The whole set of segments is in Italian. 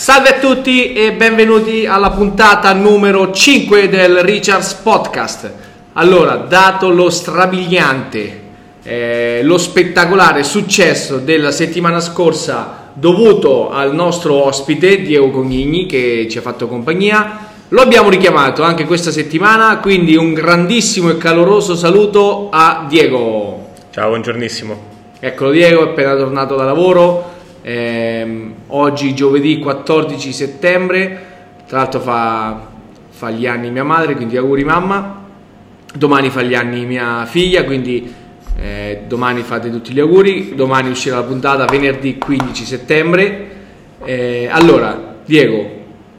Salve a tutti e benvenuti alla puntata numero 5 del Richards Podcast. Allora, dato lo strabiliante, eh, lo spettacolare successo della settimana scorsa dovuto al nostro ospite Diego Cognini che ci ha fatto compagnia, lo abbiamo richiamato anche questa settimana, quindi un grandissimo e caloroso saluto a Diego. Ciao, buongiornissimo. Eccolo Diego, è appena tornato da lavoro. Ehm, oggi giovedì 14 settembre, tra l'altro fa, fa gli anni mia madre, quindi auguri mamma. Domani fa gli anni mia figlia, quindi eh, domani fate tutti gli auguri. Domani uscirà la puntata venerdì 15 settembre. Eh, allora, Diego,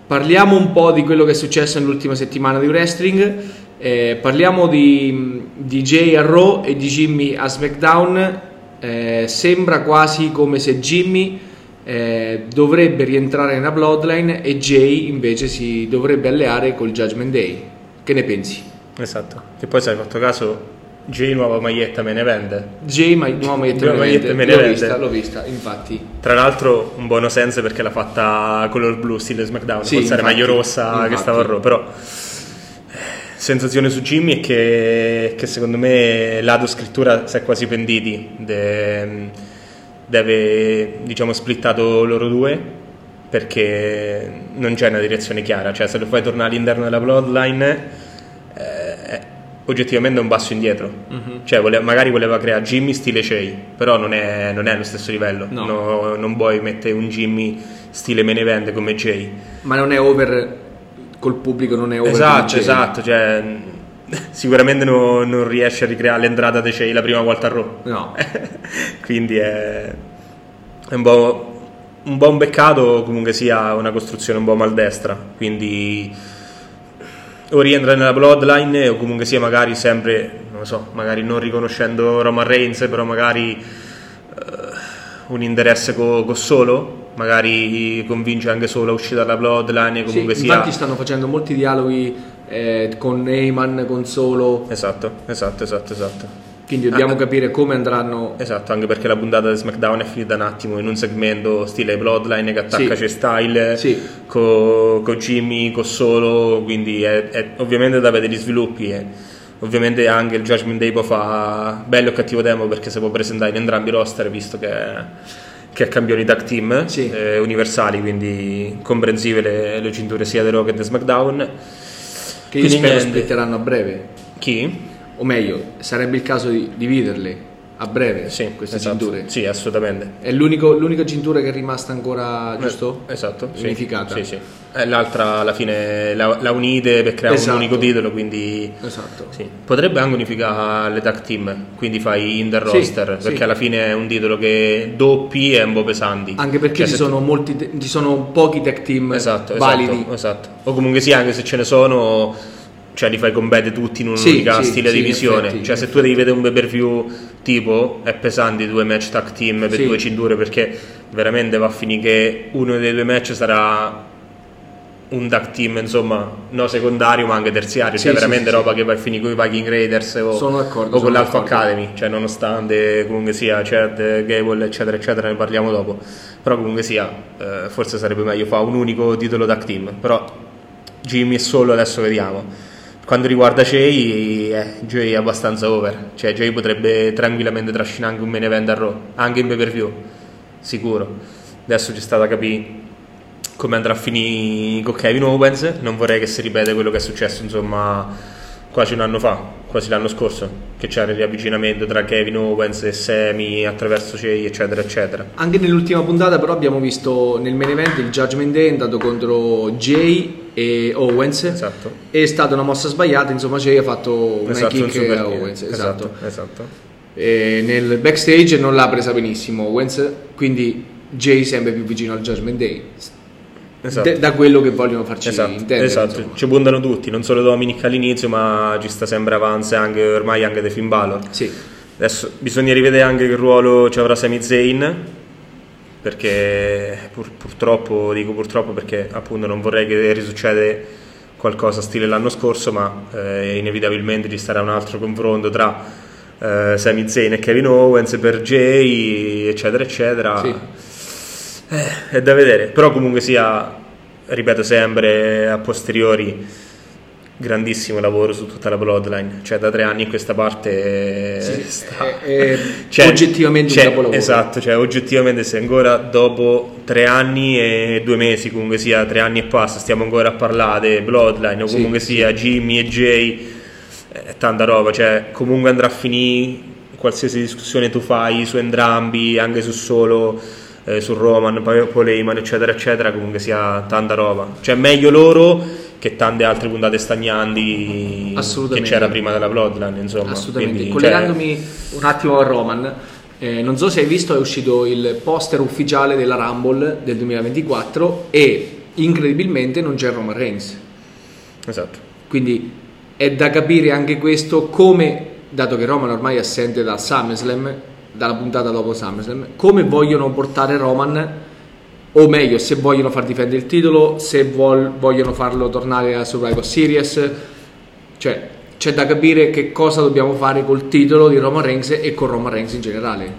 parliamo un po' di quello che è successo nell'ultima settimana di wrestling. Eh, parliamo di, di Jay a Raw e di Jimmy a SmackDown. Eh, sembra quasi come se Jimmy eh, dovrebbe rientrare nella Bloodline e Jay invece si dovrebbe alleare col Judgment Day. Che ne pensi? Esatto. Che poi se hai fatto caso, J nuova maglietta me ne vende. Jay, ma nuova maglietta me ne maglietta vende. me ne L'ho vende. vista, l'ho vista, infatti. Tra l'altro un buono senso perché l'ha fatta color blu, stile SmackDown. Sì, Forse era meglio rossa che infatti. stava a Raw, però... Sensazione su Jimmy è che, che secondo me lato scrittura si è quasi penditi. De- deve, diciamo, splittato loro due perché non c'è una direzione chiara. Cioè, se lo fai tornare all'interno della Bloodline, eh, è oggettivamente un passo indietro. Mhm. Cioè, vole- magari voleva creare Jimmy stile Shea, però non è, non è allo stesso livello. No. No, non puoi mettere un Jimmy stile main event come Jay. Ma non è over col pubblico, non è over Esatto, esatto. Cioè, sicuramente no- non riesce a ricreare l'entrata di Shea la prima volta a Raw. No, Quindi è, è un po' un buon peccato comunque sia una costruzione un po' maldestra. Quindi o rientra nella bloodline o comunque sia magari sempre, non lo so, magari non riconoscendo Roman Reigns, però magari eh, un interesse con solo, magari convince anche solo a uscire dalla bloodline, Sì, comunque sia... infatti stanno facendo molti dialoghi eh, con Heyman, con Solo, Esatto, esatto, esatto, esatto. quindi dobbiamo Ah. capire come andranno Esatto, anche perché la puntata di SmackDown è finita un attimo in un segmento stile Bloodline che attacca Sì. c'è Style Sì. con Jimmy, con Solo, quindi è, è ovviamente da vedere gli sviluppi e ovviamente anche il Judgment Day può fa bello e cattivo demo perché si può presentare in entrambi i roster visto che, che è campione di tag team Sì. eh, universali, quindi comprensive le, le cinture sia di Raw che di SmackDown. che io Quindi spero niente. splitteranno a breve. Chi? O meglio, sarebbe il caso di dividerle a breve Sì, queste esatto. cinture. Sì, assolutamente. È l'unico- l'unica cintura che è rimasta ancora, giusto? Eh, Esatto, sì. Unificata. Sì, sì. E l'altra alla fine la, la unite per creare Esatto. un unico titolo, quindi Esatto. sì. potrebbe anche unificare le tag team, quindi fai in the Sì, roster, sì. perché alla fine è un titolo che doppi e un po' pesanti. Anche perché Cioè, ci sono, molti ci sono pochi tech team Esatto, validi. esatto, esatto. O comunque sia, anche se ce ne sono, cioè li fai combattere tutti in un'unica Sì, sì, stile sì, di visione. effetti, cioè se tu devi vedere un pay per view tipo, è pesante due match tag team per Sì. due cinture perché veramente va a finire che uno dei due match sarà un tag team, insomma, no secondario ma anche terziario, Sì, cioè sì, veramente sì, roba che va a finire con i Viking Raiders o, o con l'Alpha. Academy, cioè nonostante comunque sia Chad, Gable eccetera eccetera, ne parliamo dopo, però comunque sia, eh, forse sarebbe meglio fare un unico titolo tag team, però Jimmy è solo, adesso vediamo. Quando riguarda Jay, eh, Jay è abbastanza over, cioè Jay potrebbe tranquillamente trascinare anche un main event a Raw, anche in pay per view, sicuro. Adesso c'è stata capire come andrà a finire con Kevin Owens, non vorrei che si ripete quello che è successo insomma quasi un anno fa, quasi l'anno scorso, che c'era il riavvicinamento tra Kevin Owens e Semi attraverso Jay eccetera eccetera. Anche nell'ultima puntata però abbiamo visto nel main event il Judgment Day è andato contro Jay e Owens. Esatto. È stata una mossa sbagliata, insomma Jay ha fatto una Esatto, un kick super a. Owens. Esatto. esatto, esatto. Nel backstage non l'ha presa benissimo Owens, quindi Jay sempre più vicino al Judgment Day. Esatto. De- da quello che vogliono farci Esatto, intendere. esatto. insomma. ci puntano tutti, non solo Dominic all'inizio, ma ci sta sempre avanza anche ormai anche The Finn Balor. Sì. Adesso bisogna rivedere anche che ruolo ci avrà Sami Zayn, perché pur- purtroppo, dico purtroppo perché appunto non vorrei che risuccede qualcosa stile l'anno scorso, ma eh, inevitabilmente ci sarà un altro confronto tra eh, Sami Zayn e Kevin Owens per Jay, eccetera, eccetera. Sì. Eh, è da vedere, però comunque sia, ripeto sempre, a posteriori, grandissimo lavoro su tutta la bloodline, cioè da tre anni in questa parte Sì, sta- è- è Cioè, oggettivamente un cioè, capolavoro. Esatto, cioè oggettivamente se ancora dopo tre anni e due mesi, comunque sia tre anni e passa, stiamo ancora a parlare di bloodline o Sì, comunque sia Jimmy e Jay, è tanta roba, cioè comunque andrà a finire qualsiasi discussione tu fai su entrambi, anche su solo, eh, su Roman, Heyman, eccetera, eccetera, comunque sia tanta roba. Cioè meglio loro che tante altre puntate stagnanti che c'era prima della Bloodline, insomma. Assolutamente. Quindi, cioè, Collegandomi un attimo a Roman, eh, non so se hai visto, è uscito il poster ufficiale della Rumble del 2024 e incredibilmente non c'è Roman Reigns. esatto. Quindi è da capire anche questo come, dato che Roman ormai è assente da SummerSlam, dalla puntata dopo SummerSlam, come vogliono portare Roman, o meglio, se vogliono far difendere il titolo, se vuol- vogliono farlo tornare a Survivor Series, cioè c'è da capire che cosa dobbiamo fare col titolo di Roman Reigns e con Roman Reigns in generale.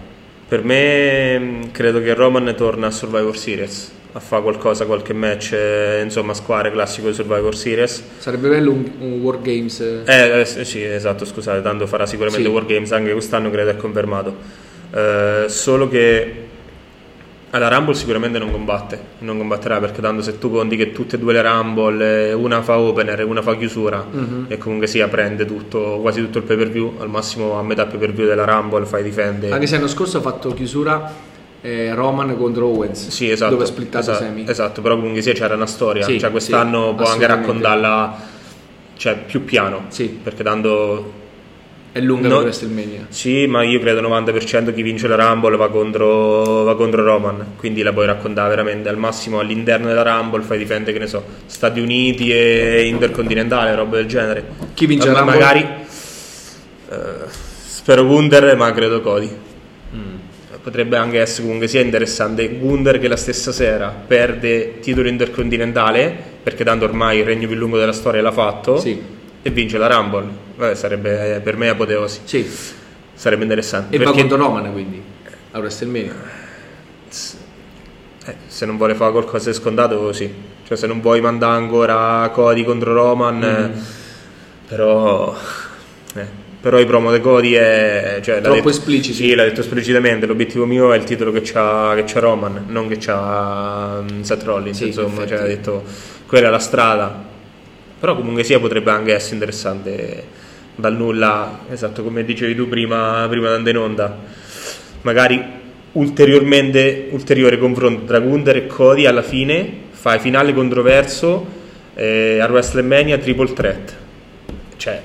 Per me mh, credo che Roman torna a Survivor Series a fare qualcosa, qualche match, eh, insomma, squadre classico di Survivor Series. Sarebbe bello un, un War Games. eh, Eh, eh, sì, esatto, scusate, tanto farà sicuramente Sì. Wargames anche quest'anno, credo è confermato. Eh, solo che alla Rumble sicuramente non combatte, non combatterà perché tanto se tu conti che tutte e due le Rumble, una fa opener e una fa chiusura Mhm. e comunque sia prende tutto, quasi tutto il pay per view, al massimo a metà pay per view della Rumble fai difende. Anche se l'anno scorso ha fatto chiusura eh, Roman contro Owens, Sì, esatto. dove ha splittato esatto, Semi. Esatto, però comunque sia c'era una storia, Sì, cioè quest'anno sì, può anche raccontarla cioè, più piano, Sì. perché tanto È lunga No. per WrestleMania. Sì, ma io credo 90% chi vince la Rumble va contro, va contro Roman, quindi la puoi raccontare veramente al massimo all'interno della Rumble, fai difendere, che ne so, Stati Uniti e Intercontinentale, roba del genere. Chi vince Ma la Rumble? Magari, eh, spero Gunder, ma credo Cody. Potrebbe anche essere comunque sia interessante Gunder che la stessa sera perde titolo intercontinentale, perché tanto ormai il regno più lungo della storia l'ha fatto, Sì. E vince la Rumble. Vabbè, sarebbe per me apoteosi. Sì. Sarebbe interessante. E va perché contro Roman quindi a WrestleMania. eh, se non vuole fare qualcosa di scontato, sì. Cioè, se non vuoi mandare ancora Cody contro Roman, eh, però. eh, però i promo di Cody è. Cioè, Troppo detto- espliciti. Sì, l'ha detto esplicitamente. L'obiettivo mio è il titolo che c'ha, che c'ha Roman, non che c'ha mm, Seth Rollins. Sì, insomma, in cioè, ha detto quella è la strada. Però comunque sia potrebbe anche essere interessante dal nulla, esatto come dicevi tu prima, prima andare in onda. Magari ulteriormente ulteriore confronto tra Gunder e Cody alla fine, fai finale controverso eh, a WrestleMania Triple Threat. Cioè,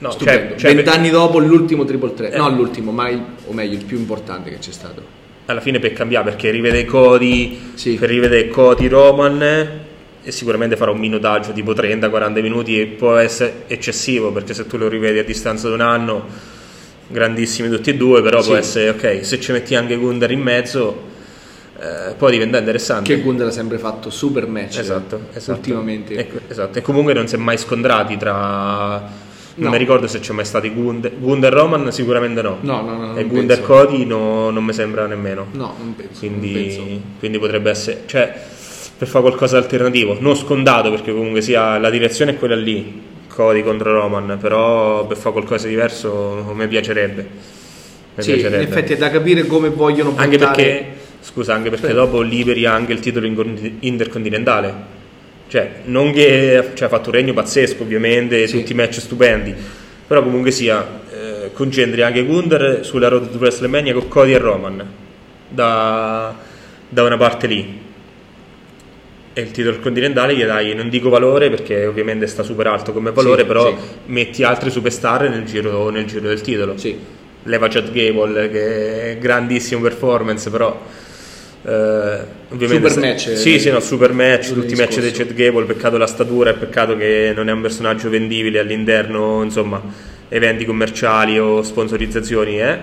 no, Stupendo. cioè, cioè, Vent'anni dopo l'ultimo triple threat. Eh. No, l'ultimo, ma il- o meglio, il più importante che c'è stato. alla fine per cambiare perché rivede Cody Sì. per rivedere Cody Roman e sicuramente farà un minutaggio tipo 30-40 minuti e può essere eccessivo perché se tu lo rivedi a distanza di un anno grandissimi tutti e due però può Sì. essere ok se ci metti anche Gunder in mezzo eh, poi diventa interessante Che Gunder ha sempre fatto super match. esatto, esatto. Ultimamente. E, esatto. e comunque non si è mai scontrati tra non No. mi ricordo se c'è mai stati Gunder, Gunder Roman sicuramente no No, no, no. e Gunder penso. Cody no- non mi sembra nemmeno No, non penso. non penso. quindi, quindi potrebbe essere cioè per fare qualcosa di alternativo non scontato perché comunque sia la direzione è quella lì Cody contro Roman però per fare qualcosa di diverso me piacerebbe mi Sì, in piacerebbe. effetti è da capire come vogliono portare... anche perché scusa anche perché Sì. dopo liberi anche il titolo in- intercontinentale cioè non che cioè, ha fatto un regno pazzesco ovviamente Sì. tutti i match stupendi però comunque sia eh, concentri anche Gunder sulla road to WrestleMania con Cody e Roman da, da una parte lì e il titolo continentale gli dai non dico valore perché ovviamente sta super alto come valore Sì, però sì. metti altre superstar nel giro, nel giro del titolo Sì. leva Chad Gable che è grandissimo performance però eh, ovviamente Super match, sì eh, sì no super match tutti i match di. Chad Gable peccato la statura e peccato che non è un personaggio vendibile all'interno insomma eventi commerciali o sponsorizzazioni eh.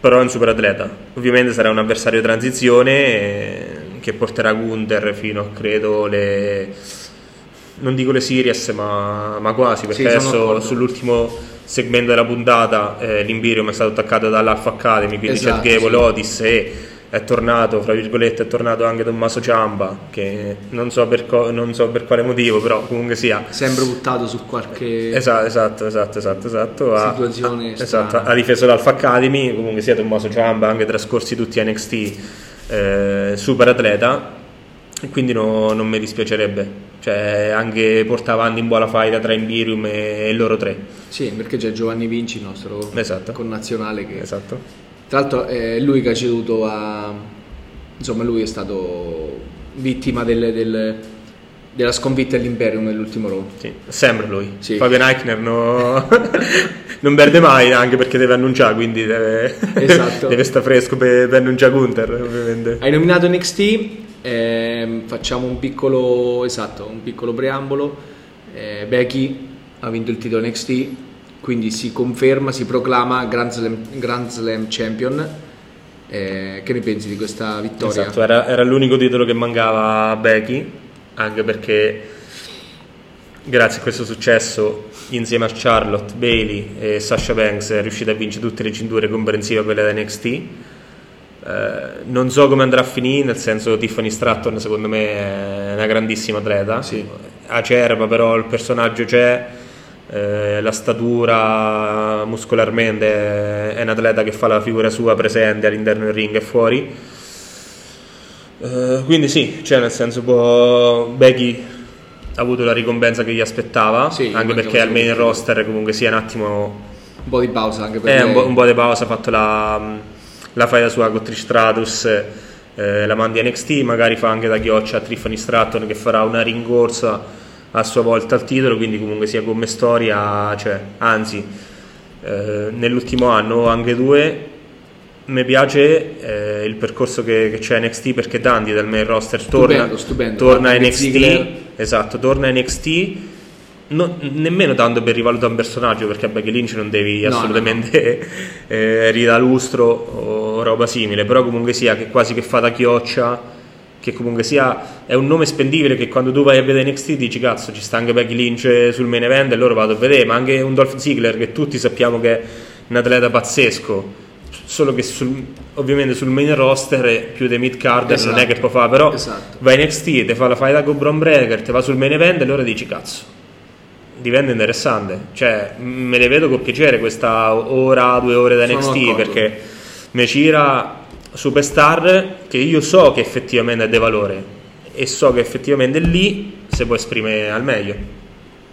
però è un super atleta ovviamente sarà un avversario transizione eh, che porterà Gunther fino a credo le non dico le series ma, ma quasi perché Sì, adesso d'accordo. sull'ultimo segmento della puntata eh, l'Imperium è stato attaccato dall'Alpha Academy quindi Esatto, c'è Gable, sì. Otis e è tornato, fra virgolette, è tornato anche Tommaso Ciamba, che non so per, co- non so per quale motivo, però comunque sia. Sempre buttato su qualche esatto, esatto, esatto, esatto, esatto. Ha, situazione ha, esatto, ha difeso l'Alfa Academy, comunque sia Tommaso Ciamba, anche trascorsi tutti NXT, eh, super atleta, e quindi no, non mi dispiacerebbe. Cioè, anche portava avanti in buona faida tra Imperium e, loro tre. Sì, perché c'è Giovanni Vinci, il nostro esatto. connazionale, che esatto tra l'altro è lui che ha ceduto a... insomma lui è stato vittima del, del, della sconfitta dell'Imperium nell'ultimo Raw. Sì, sempre lui. Sì. Fabian Eichner no... non perde mai anche perché deve annunciare, quindi deve, esatto. deve stare fresco per, per annunciare Gunther ovviamente. Hai nominato NXT, eh, facciamo un piccolo, esatto, un piccolo preambolo. Eh, Becky ha vinto il titolo NXT quindi si conferma, si proclama Grand Slam, Grand Slam Champion. Eh, che ne pensi di questa vittoria? Esatto, era, era, l'unico titolo che mancava a Becky, anche perché grazie a questo successo insieme a Charlotte, Bailey e Sasha Banks è riuscita a vincere tutte le cinture comprensive quelle da NXT. Eh, non so come andrà a finire, nel senso Tiffany Stratton secondo me è una grandissima atleta, sì. acerba però il personaggio c'è eh, la statura muscolarmente è un atleta che fa la figura sua presente all'interno del ring e fuori eh, quindi sì cioè nel senso può Becky ha avuto la ricompensa che gli aspettava sì, anche perché al main roster comunque sia un attimo un po' di pausa anche per eh, un, po', un po' di pausa ha fatto la, la faida sua con Trish Stratus eh, la mandi NXT magari fa anche da ghioccia a Tiffany Stratton che farà una ringorsa a sua volta al titolo, quindi comunque sia come storia, cioè, anzi, eh, nell'ultimo anno anche due. Mi piace eh, il percorso che, che, c'è NXT perché Dandy dal main roster torna, stupendo, torna NXT, esatto, torna NXT non, nemmeno tanto per rivalutare un personaggio perché a Becky Lynch non devi no, assolutamente no, eh, ridare lustro o roba simile. Però comunque sia che quasi che fa da chioccia che comunque sia è un nome spendibile che quando tu vai a vedere NXT dici cazzo ci sta anche Becky Lynch sul main event e loro vado a vedere. Ma anche un Dolph Ziggler che tutti sappiamo che è un atleta pazzesco solo che sul, ovviamente sul main roster più dei mid card esatto. non è che può fare però esatto. vai in NXT ti fa la fight con Braun Breaker ti va sul main event e loro dici cazzo diventa interessante cioè me ne vedo con piacere questa ora due ore da NXT perché Mecira superstar che io so che effettivamente è di valore e so che effettivamente lì si può esprimere al meglio.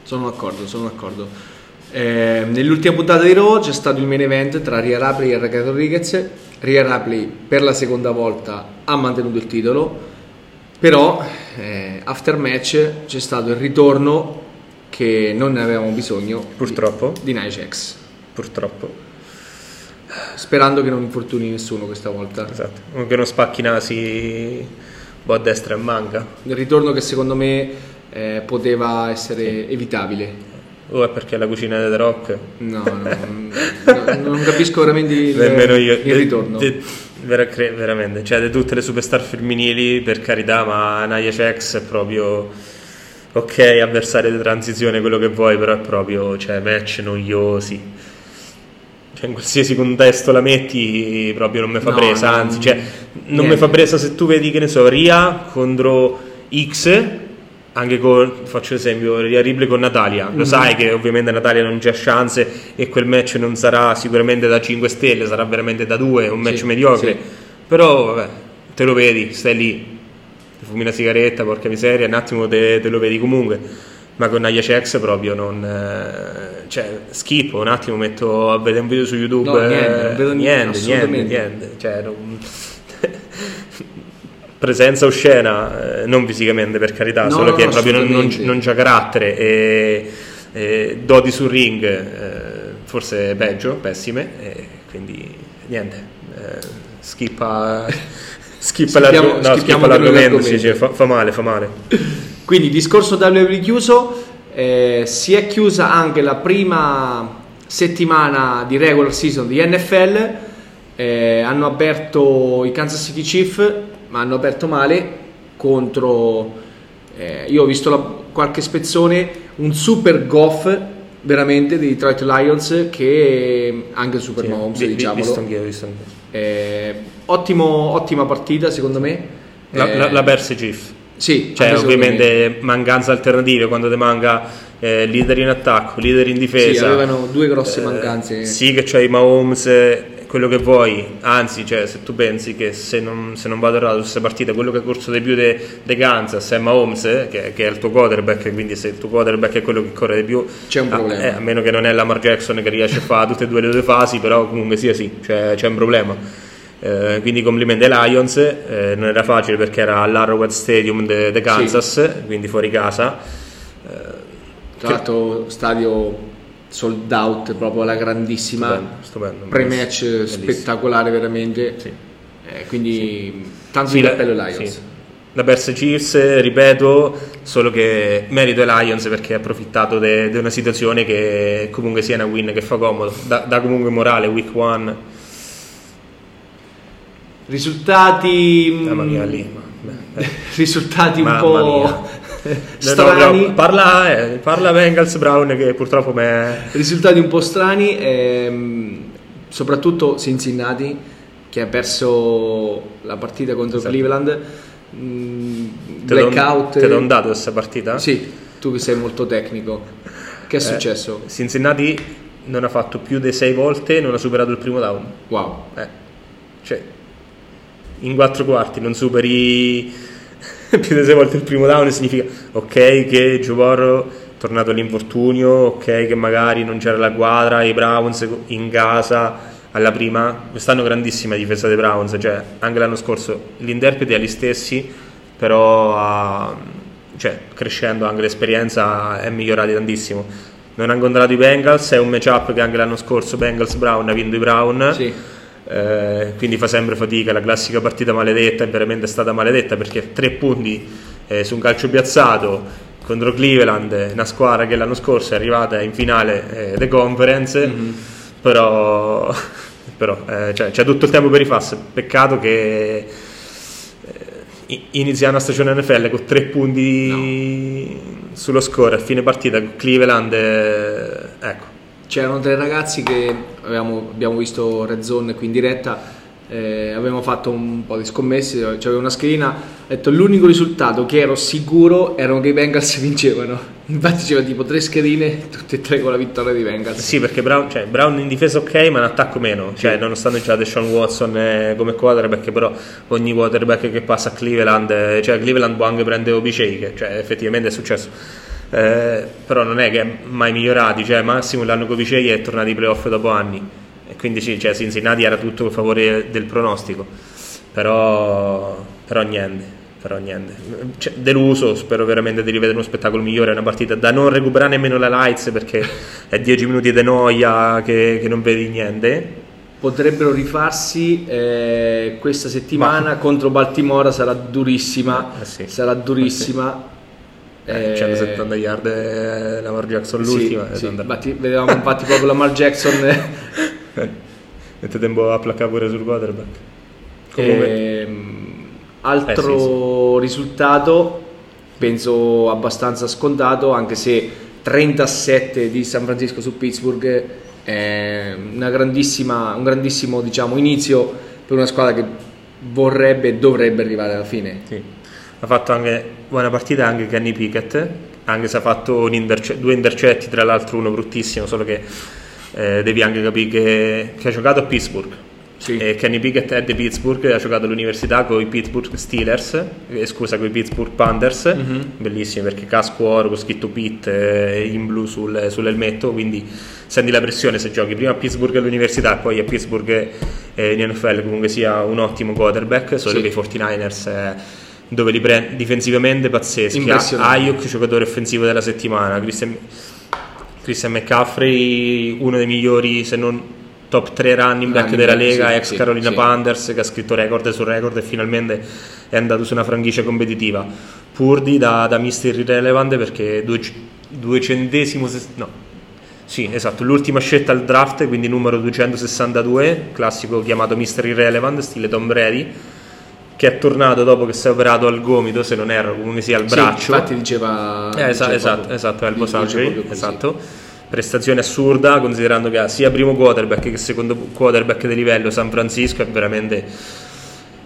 Sono d'accordo, sono d'accordo. Eh, nell'ultima puntata di Raw c'è stato il main event tra Ria Rapley e Raquel Rodriguez. Ria Rapley per la seconda volta ha mantenuto il titolo, però eh, after match c'è stato il ritorno che non ne avevamo bisogno purtroppo di, di Nia Jax. Purtroppo sperando che non infortuni nessuno questa volta. Esatto, che non spacchi nasi un po' a destra e manca. Il ritorno che secondo me eh, poteva essere sì. evitabile. O è perché la cucina è The Rock? No, no, no, non capisco veramente il, io. il ritorno. De, de, veramente, cioè di tutte le superstar femminili, per carità, ma Naya Jax è proprio ok, avversario di transizione, quello che vuoi, però è proprio cioè, match noiosi cioè in qualsiasi contesto la metti proprio non mi fa no, presa, anzi, cioè, non mi fa presa se tu vedi che ne so, Ria contro X, anche con, faccio esempio, Ria Ripley con Natalia, lo mm. sai che ovviamente Natalia non c'ha chance e quel match non sarà sicuramente da 5 stelle, sarà veramente da 2, un match sì, mediocre, sì. però vabbè, te lo vedi, stai lì, ti fumi una sigaretta, porca miseria, un attimo te, te lo vedi comunque ma con Naya Chex proprio non eh, cioè schifo un attimo metto a vedere un video su YouTube no, niente, non vedo niente niente, niente cioè, non... presenza oscena eh, non fisicamente per carità no, solo no, che no, proprio non, non, c'ha carattere e, e doti sul ring eh, forse peggio pessime e quindi niente eh, skippa skippa, l'arg- no, skippa l'argomento sì, cioè, fa, fa male fa male. Quindi discorso WWE chiuso, eh, si è chiusa anche la prima settimana di regular season di NFL, eh, hanno aperto i Kansas City Chiefs, ma hanno aperto male contro, eh, io ho visto la, qualche spezzone, un super goff veramente dei Detroit Lions che anche il Super sì, Mahomes, vi, diciamolo. Visto anch'io, visto anch'io Eh, ottimo, ottima partita secondo me. La, Eh, la, la perse GIF. Sì, Cioè, ovviamente mancanze alternative quando ti manca eh, leader in attacco, leader in difesa. Sì, avevano due grosse Eh, mancanze. Sì, che c'hai Mahomes, eh, quello che vuoi. Anzi, cioè, se tu pensi che se non, se non vado errato su questa partita, quello che ha corso di più di Kansas è Mahomes, eh, che, che è il tuo quarterback, quindi se il tuo quarterback è quello che corre di più, C'è un ah, problema. eh, a meno che non è Lamar Jackson che riesce a fare tutte e due le due fasi, però comunque sia sì, cioè, c'è un problema. Eh, quindi complimenti ai Lions, eh, non era facile perché era all'Arrowhead Stadium di Kansas, quindi fuori casa. Tra l'altro stadio sold out, proprio la grandissima. Stupendo, stupendo. Pre-match Bellissimo. spettacolare veramente. Sì. Eh, quindi tanto Sì, di ai Lions. sì. La perse Chiefs, ripeto, solo che merito ai Lions perché ha approfittato di una situazione che comunque sia una win che fa comodo, da, da comunque morale, week one, Risultati mamma mia mm, lì. ma- beh, risultati un Mamma po' mia. Strani. no, no, parla, eh, parla Bengals Brown che purtroppo me... risultati un po' strani, ehm, soprattutto Cincinnati che ha perso la partita contro Esatto. Cleveland. mm, Te blackout. Te do un dato questa partita? Sì, tu che sei molto tecnico. Che è Eh, successo? Cincinnati non ha fatto più di 6 volte, non ha superato il primo down. Wow. Eh, cioè, in quattro quarti non superi più di sei volte il primo down significa ok che Burrow è tornato all'infortunio, ok che magari non c'era la quadra, i Browns in casa alla prima, quest'anno grandissima difesa dei Browns, cioè anche l'anno scorso gli interpreti agli stessi, però ha- cioè, crescendo anche l'esperienza è migliorata tantissimo. Non ha incontrato i Bengals, è un matchup che anche l'anno scorso Bengals-Brown ha vinto i Brown. Sì. Eh, quindi fa sempre fatica, la classica partita maledetta è veramente stata maledetta perché tre punti eh, su un calcio piazzato contro Cleveland, una squadra che l'anno scorso è arrivata in finale eh, The Conference, però, però eh, cioè, c'è tutto il tempo per rifarsi, peccato che eh, inizia una stagione NFL con tre punti sullo score a fine partita con Cleveland, eh, ecco. C'erano tre ragazzi che avevamo, abbiamo visto Red Zone qui in diretta, eh, avevamo fatto un po' di scommesse, c'aveva una schedina, ho detto l'unico risultato che ero sicuro erano che i Bengals vincevano. Infatti c'era tipo tre schedine, tutte e tre con la vittoria dei Bengals. Sì, perché Brown, cioè, Brown in difesa ok, ma in attacco meno. Cioè, nonostante già Deshaun Watson eh, come quarterback, però ogni quarterback che passa a Cleveland, eh, cioè Cleveland può anche prendere OBJ, che cioè, effettivamente è successo. Eh, però non è che è mai migliorati, cioè massimo l'anno con OBJ è tornato ai playoff dopo anni. E quindi sì, cioè, Cincinnati era tutto a favore del pronostico. Però, però niente. Però niente. Cioè, deluso, spero veramente di rivedere uno spettacolo migliore, una partita da non recuperare nemmeno la lights perché è 10 minuti di noia che, che non vedi niente. Potrebbero rifarsi eh, questa settimana contro Baltimora, sarà durissima, Eh sì. sarà durissima. Eh, Eh, 170 yard eh, Lamar Jackson sì, l'ultima. sì, e andrà. infatti, vedevamo infatti proprio Lamar Jackson Eh, Mette tempo a placcare pure sul quarterback. Comunque, Ehm, altro risultato, penso abbastanza scontato, anche se 37 di San Francisco su Pittsburgh è una grandissima, un grandissimo diciamo, inizio per una squadra che vorrebbe e dovrebbe arrivare alla fine. Sì. Ha fatto anche buona partita anche Kenny Pickett, anche se ha fatto un interce- due intercetti, tra l'altro uno bruttissimo, solo che eh, devi anche capire che, che ha giocato a Pittsburgh. Sì. E Kenny Pickett è di Pittsburgh, ha giocato all'università con i Pittsburgh Steelers, eh, scusa, con i Pittsburgh Panthers, bellissimo perché casco oro con scritto Pitt eh, in blu sul- sull'elmetto, quindi senti la pressione se giochi prima a Pittsburgh all'università e poi a Pittsburgh eh, in NFL, comunque sia un ottimo quarterback, solo Sì. che i 49ers eh, dove li prende difensivamente pazzeschi. Ayuk giocatore offensivo della settimana, Christian, Christian McCaffrey uno dei migliori se non top 3 running back Running della back, Lega, sì, ex sì, Carolina sì. Panthers che ha scritto record su record e finalmente è andato su una franchigia competitiva. Purdi da, da Mister Irrelevant perché due, duecentesimo, no, sì, esatto, l'ultima scelta al draft, quindi numero 262, classico chiamato Mister Irrelevant, stile Tom Brady, che è tornato dopo che si è operato al gomito, se non erro, comunque sia al Sì, braccio. infatti diceva... Eh, esatto, esatto, proprio così. esatto. prestazione assurda considerando che ha sia primo quarterback che secondo quarterback di livello San Francisco è veramente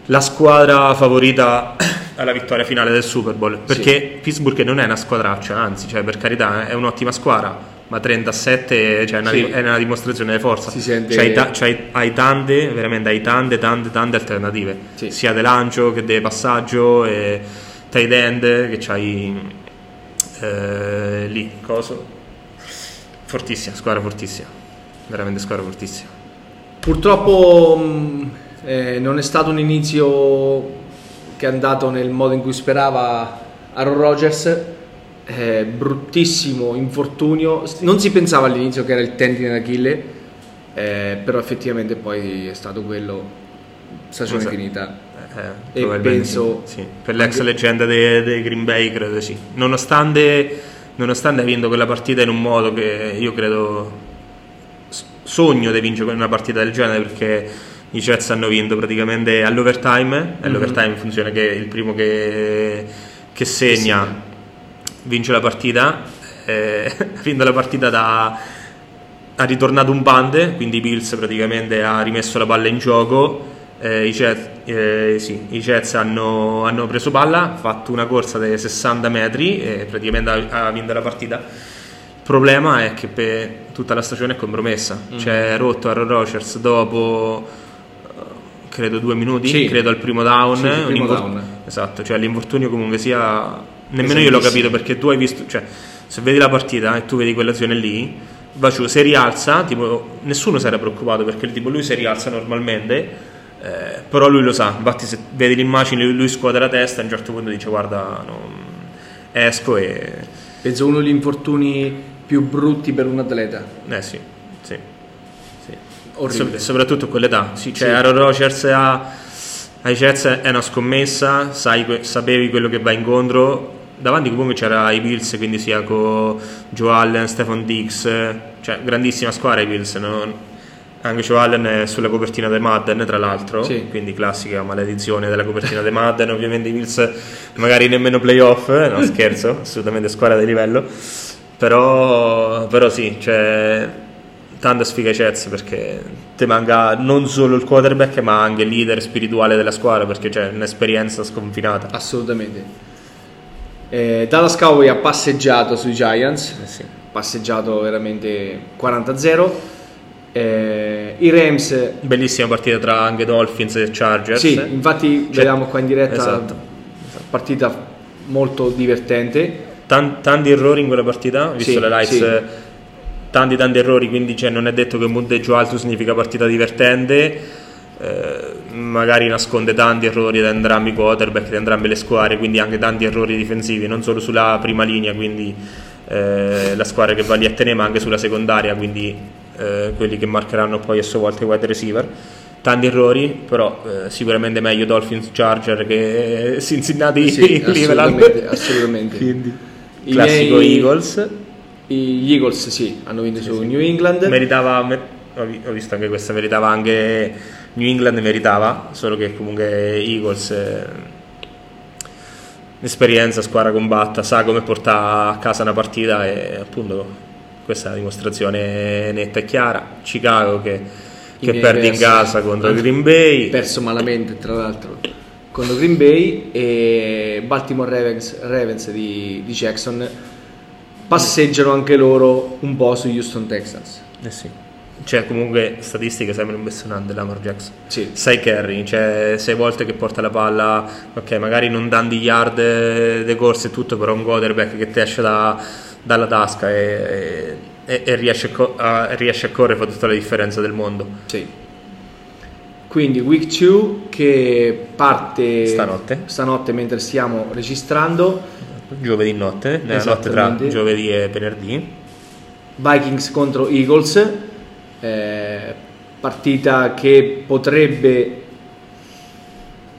la squadra favorita alla vittoria finale del Super Bowl perché sì. Pittsburgh non è una squadraccia anzi cioè, per carità è un'ottima squadra ma 37 cioè, è, una, sì. è, una, dimostrazione di forza sente... cioè, hai, c'hai, hai, tante veramente hai tante tante tante alternative sì. sia di lancio che di passaggio e tight end che c'hai eh, lì coso Fortissima, squadra fortissima, veramente squadra fortissima. Purtroppo mh, eh, non è stato un inizio che è andato nel modo in cui sperava Aaron Rodgers, eh, bruttissimo infortunio, non si pensava all'inizio che era il tendine d'Achille, eh, però effettivamente poi è stato quello, stagione esatto. finita. Eh, e penso... Sì. Per l'ex leggenda dei Green Bay credo sì. Nonostante nonostante avendo quella partita in un modo che io credo sogno di vincere una partita del genere perché i Jets hanno vinto praticamente all'overtime mm-hmm. funziona che il primo che, che segna sì. Vince la partita eh, vinto la partita da ha ritornato un bande quindi Bills praticamente ha rimesso la palla in gioco eh, i, Jets, eh, sì, i Jets hanno, hanno, preso palla, fatto una corsa dei 60 metri e praticamente ha, ha vinto la partita. Il problema è che per tutta la stagione è compromessa, mm. c'è rotto Aaron Rodgers dopo credo due minuti, sì. credo al primo down, sì, primo down. esatto, cioè l'infortunio comunque sia nemmeno io l'ho capito perché tu hai visto, cioè se vedi la partita e tu vedi quell'azione lì, Baciu si rialza, tipo, nessuno si era preoccupato perché tipo, lui si rialza normalmente eh, però lui lo sa, infatti se vedi l'immagine lui, lui scuote la testa a un certo punto dice guarda no, esco e... Penso uno degli infortuni più brutti per un atleta. Eh sì, sì. sì. So, soprattutto a quell'età. Sì, cioè sì. Aaron Rodgers ha, ai Jets è una scommessa, sai, sapevi quello che va incontro. Davanti comunque c'era i Bills, quindi sia con Joe Allen, Stefan Dix, cioè grandissima squadra i Bills, non, anche Joe Allen è sulla copertina di Madden, tra l'altro, sì. quindi classica maledizione della copertina di Madden. Ovviamente i Bills magari nemmeno playoff, eh, no scherzo, assolutamente squadra di livello. Però, però sì, c'è tanta sfiga Jets perché ti manca non solo il quarterback ma anche il leader spirituale della squadra perché c'è un'esperienza sconfinata. Assolutamente. Eh, Dallas Cowboy ha passeggiato sui Giants, eh sì. passeggiato veramente 40-0 eh, I Rams. Bellissima partita tra anche Dolphins e Chargers. Sì, infatti cioè, vediamo qua in diretta. Esatto. Partita molto divertente. Tan- tanti errori in quella partita, visto sì, le lights. Sì. Tanti tanti errori, quindi cioè, non è detto che un punteggio alto significa partita divertente. Eh, magari nasconde tanti errori da entrambi i quarterback, da entrambe le squadre, quindi anche tanti errori difensivi, non solo sulla prima linea, quindi eh, la squadra che va lì a tenere, ma anche sulla secondaria, quindi eh, quelli che marcheranno poi a sua volta i wide receiver. Tanti errori, però eh, sicuramente meglio Dolphins Charger che Cincinnati sì, Cleveland. Assolutamente. assolutamente. Quindi, classico miei, Eagles. Gli Eagles sì, hanno vinto sì, su sì. New England. Meritava, ho visto anche questa, meritava anche New England, meritava, solo che comunque Eagles... Eh, esperienza, squadra combatta, sa come portare a casa una partita e appunto questa è una dimostrazione netta e chiara. Chicago che, che perde in casa contro Green Bay. Perso malamente tra l'altro contro Green Bay e Baltimore Ravens, Ravens di, di, Jackson passeggiano anche loro un po' su Houston Texans. Eh sì. Cioè, comunque, statistiche sempre impressionanti Lamar Jackson. Sì. 6 carry, cioè 6 volte che porta la palla, ok, magari non danno yard di corsa e tutto, però un quarterback che ti esce da dalla tasca e, e, e riesce, a, a, riesce, a, correre fa tutta la differenza del mondo. Sì. Quindi week 2 che parte stanotte. stanotte mentre stiamo registrando. Giovedì notte, nella notte tra giovedì e venerdì. Vikings contro Eagles, eh, partita che potrebbe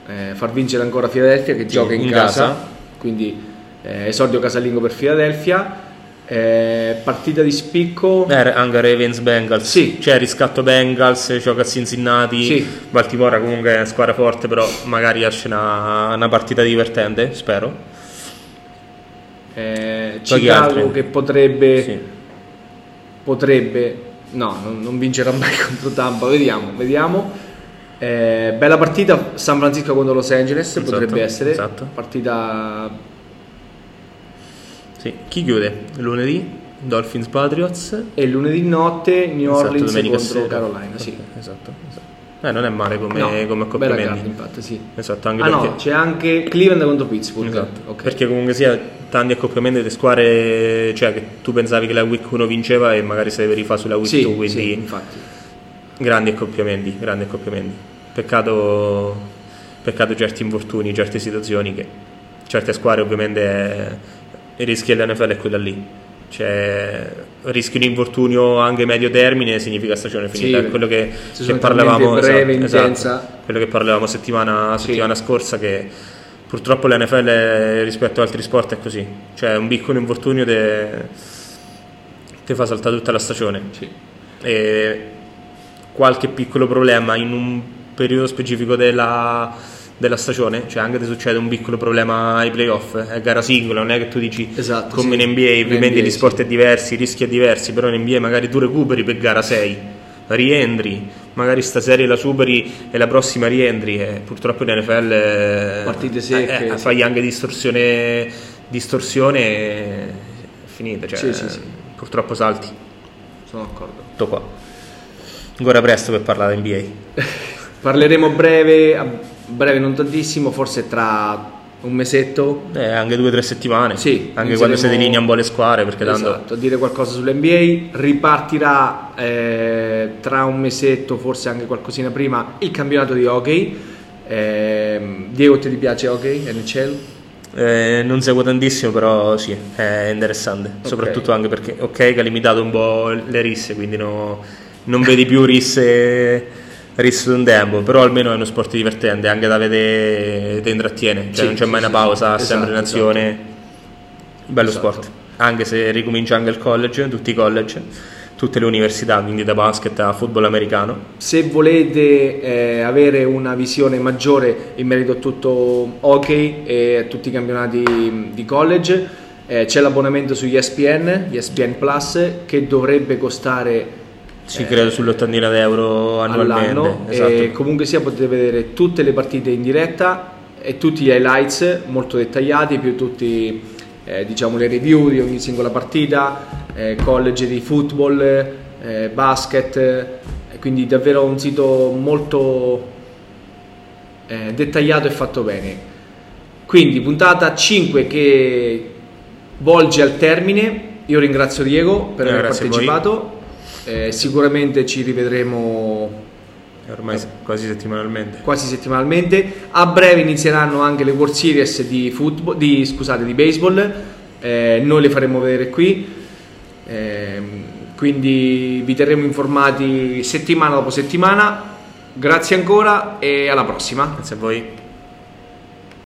eh, far vincere ancora Philadelphia che gioca in, in casa, casa, quindi eh, esordio casalingo per Philadelphia. Eh, partita di spicco eh, anche Ravens Bengals sì. cioè riscatto Bengals gioca a Cincinnati sì. Baltimora comunque è una squadra forte però magari esce una, una partita divertente spero eh, Chicago che potrebbe sì. potrebbe, no, non, non vincerà mai contro Tampa, vediamo, vediamo. Eh, bella partita San Francisco contro Los Angeles Esatto, potrebbe essere esatto. partita Sì. Chi chiude? Lunedì? Dolphins Patriots. e lunedì notte New Esatto, Orleans contro sera. Carolina sì. Esatto. Eh, non è male come, No, come gara, infatti sì Esatto, anche ah perché... no c'è anche Cleveland contro Pittsburgh Esatto, Ok. perché comunque sia tanti accoppiamenti di squadre, cioè che tu pensavi che la week 1 vinceva e magari se devi rifare sulla week sì, 2, quindi sì, infatti grandi accoppiamenti, grandi accoppiamenti. Peccato, peccato certi infortuni, certe situazioni che certe squadre ovviamente eh, il rischio dell'NFL è quella lì. Cioè, rischi un infortunio anche medio termine significa stagione finita. Sì, quello che, che parlavamo breve, esatto, esatto. quello che parlavamo settimana, Sì. settimana scorsa che purtroppo l'NFL rispetto ad altri sport è così. Cioè un piccolo infortunio ti fa saltare tutta la stagione sì. e qualche piccolo problema in un periodo specifico della, della stagione, cioè anche se succede un piccolo problema ai playoff, è gara singola, non è che tu dici Esatto, come sì. in NBA, ovviamente gli sport sì. è diversi, i rischi è diversi, però in NBA magari tu recuperi per gara 6, rientri, magari sta serie la superi e la prossima rientri e purtroppo in NFL eh, Partite secche, eh, eh, fai anche distorsione, distorsione e finita, cioè, Sì, purtroppo salti. sono d'accordo Tutto qua. Ancora presto per parlare NBA. Parleremo breve, a breve non tantissimo, forse tra un mesetto. Eh, anche due o tre settimane. Sì, Anche quando si inizieremo- delinea un po' le squadre, perché tanto Esatto, a dire qualcosa sull'NBA. Ripartirà eh, tra un mesetto, forse anche qualcosina prima, il campionato di hockey. Ehm, Diego, ti piace hockey? NHL? eh, non seguo tantissimo, però sì, è interessante. Soprattutto anche perché, ok, che ha limitato un po' le risse, quindi no- non vedi più risse, tempo, però almeno è uno sport divertente, anche da vedere, ti intrattiene, cioè Sì, non c'è sì, mai una pausa, sì. sempre in Esatto, azione. Bello Esatto. sport, anche se ricomincia anche il college, tutti i college, tutte le università, quindi da basket a football americano. Se volete eh, avere una visione maggiore in merito a tutto hockey e a tutti i campionati di college, eh, c'è l'abbonamento su ESPN, ESPN Plus, che dovrebbe costare Ci credo sull'ottantina d'euro annualmente. all'anno. esatto. E comunque sia potete vedere tutte le partite in diretta e tutti gli highlights molto dettagliati, più tutti eh, diciamo le review di ogni singola partita, eh, college di football, eh, basket, eh, quindi davvero un sito molto eh, dettagliato e fatto bene. Quindi puntata 5 che volge al termine. Io ringrazio Diego per aver partecipato. Eh, sicuramente ci rivedremo Ormai quasi settimanalmente. quasi settimanalmente. A breve inizieranno anche le World Series di, football, di, scusate, di baseball. Eh, noi le faremo vedere qui. Ehm, quindi vi terremo informati settimana dopo settimana. Grazie ancora e alla prossima. Grazie a voi.